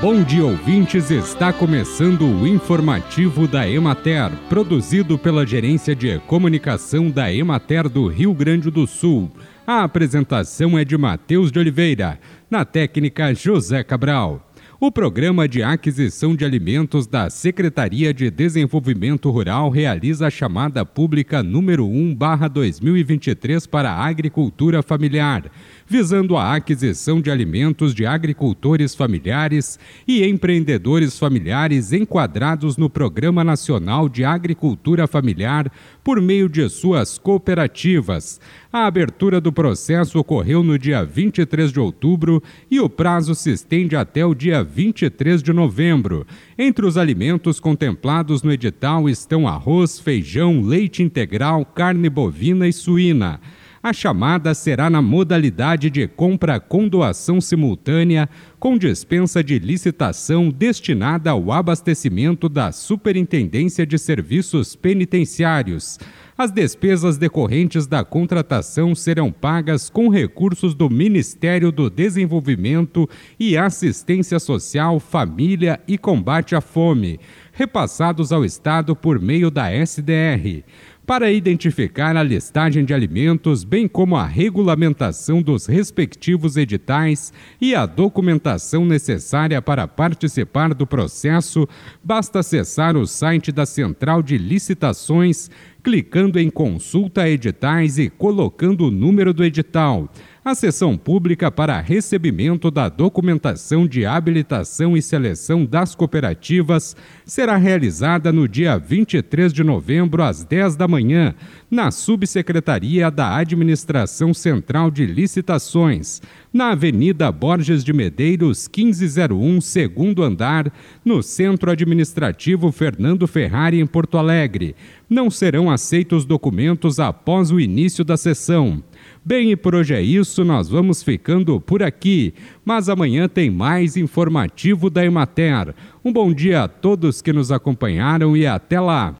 Bom dia, ouvintes. Está começando o informativo da Emater, produzido pela Gerência de Comunicação da Emater do Rio Grande do Sul. A apresentação é de Matheus de Oliveira, na técnica José Cabral. O Programa de Aquisição de Alimentos da Secretaria de Desenvolvimento Rural realiza a chamada pública número 1/2023 para a agricultura familiar, visando a aquisição de alimentos de agricultores familiares e empreendedores familiares enquadrados no Programa Nacional de Agricultura Familiar por meio de suas cooperativas. A abertura do processo ocorreu no dia 23 de outubro e o prazo se estende até o dia 23 de novembro. Entre os alimentos contemplados no edital estão arroz, feijão, leite integral, carne bovina e suína. A chamada será na modalidade de compra com doação simultânea, com dispensa de licitação destinada ao abastecimento da Superintendência de Serviços Penitenciários. As despesas decorrentes da contratação serão pagas com recursos do Ministério do Desenvolvimento e Assistência Social, Família e Combate à Fome, repassados ao Estado por meio da SDR para identificar a listagem de alimentos, bem como a regulamentação dos respectivos editais e a documentação necessária para participar do processo, basta acessar o site da Central de Licitações, clicando em Consulta Editais e colocando o número do edital. A sessão pública para recebimento da documentação de habilitação e seleção das cooperativas será realizada no dia 23 de novembro, às 10 da manhã, na Subsecretaria da Administração Central de Licitações, na Avenida Borges de Medeiros, 1501, segundo andar, no Centro Administrativo Fernando Ferrari, em Porto Alegre. Não serão aceitos documentos após o início da sessão. Bem, e por hoje é isso, nós vamos ficando por aqui. Mas amanhã tem mais informativo da Emater. Um bom dia a todos que nos acompanharam e até lá.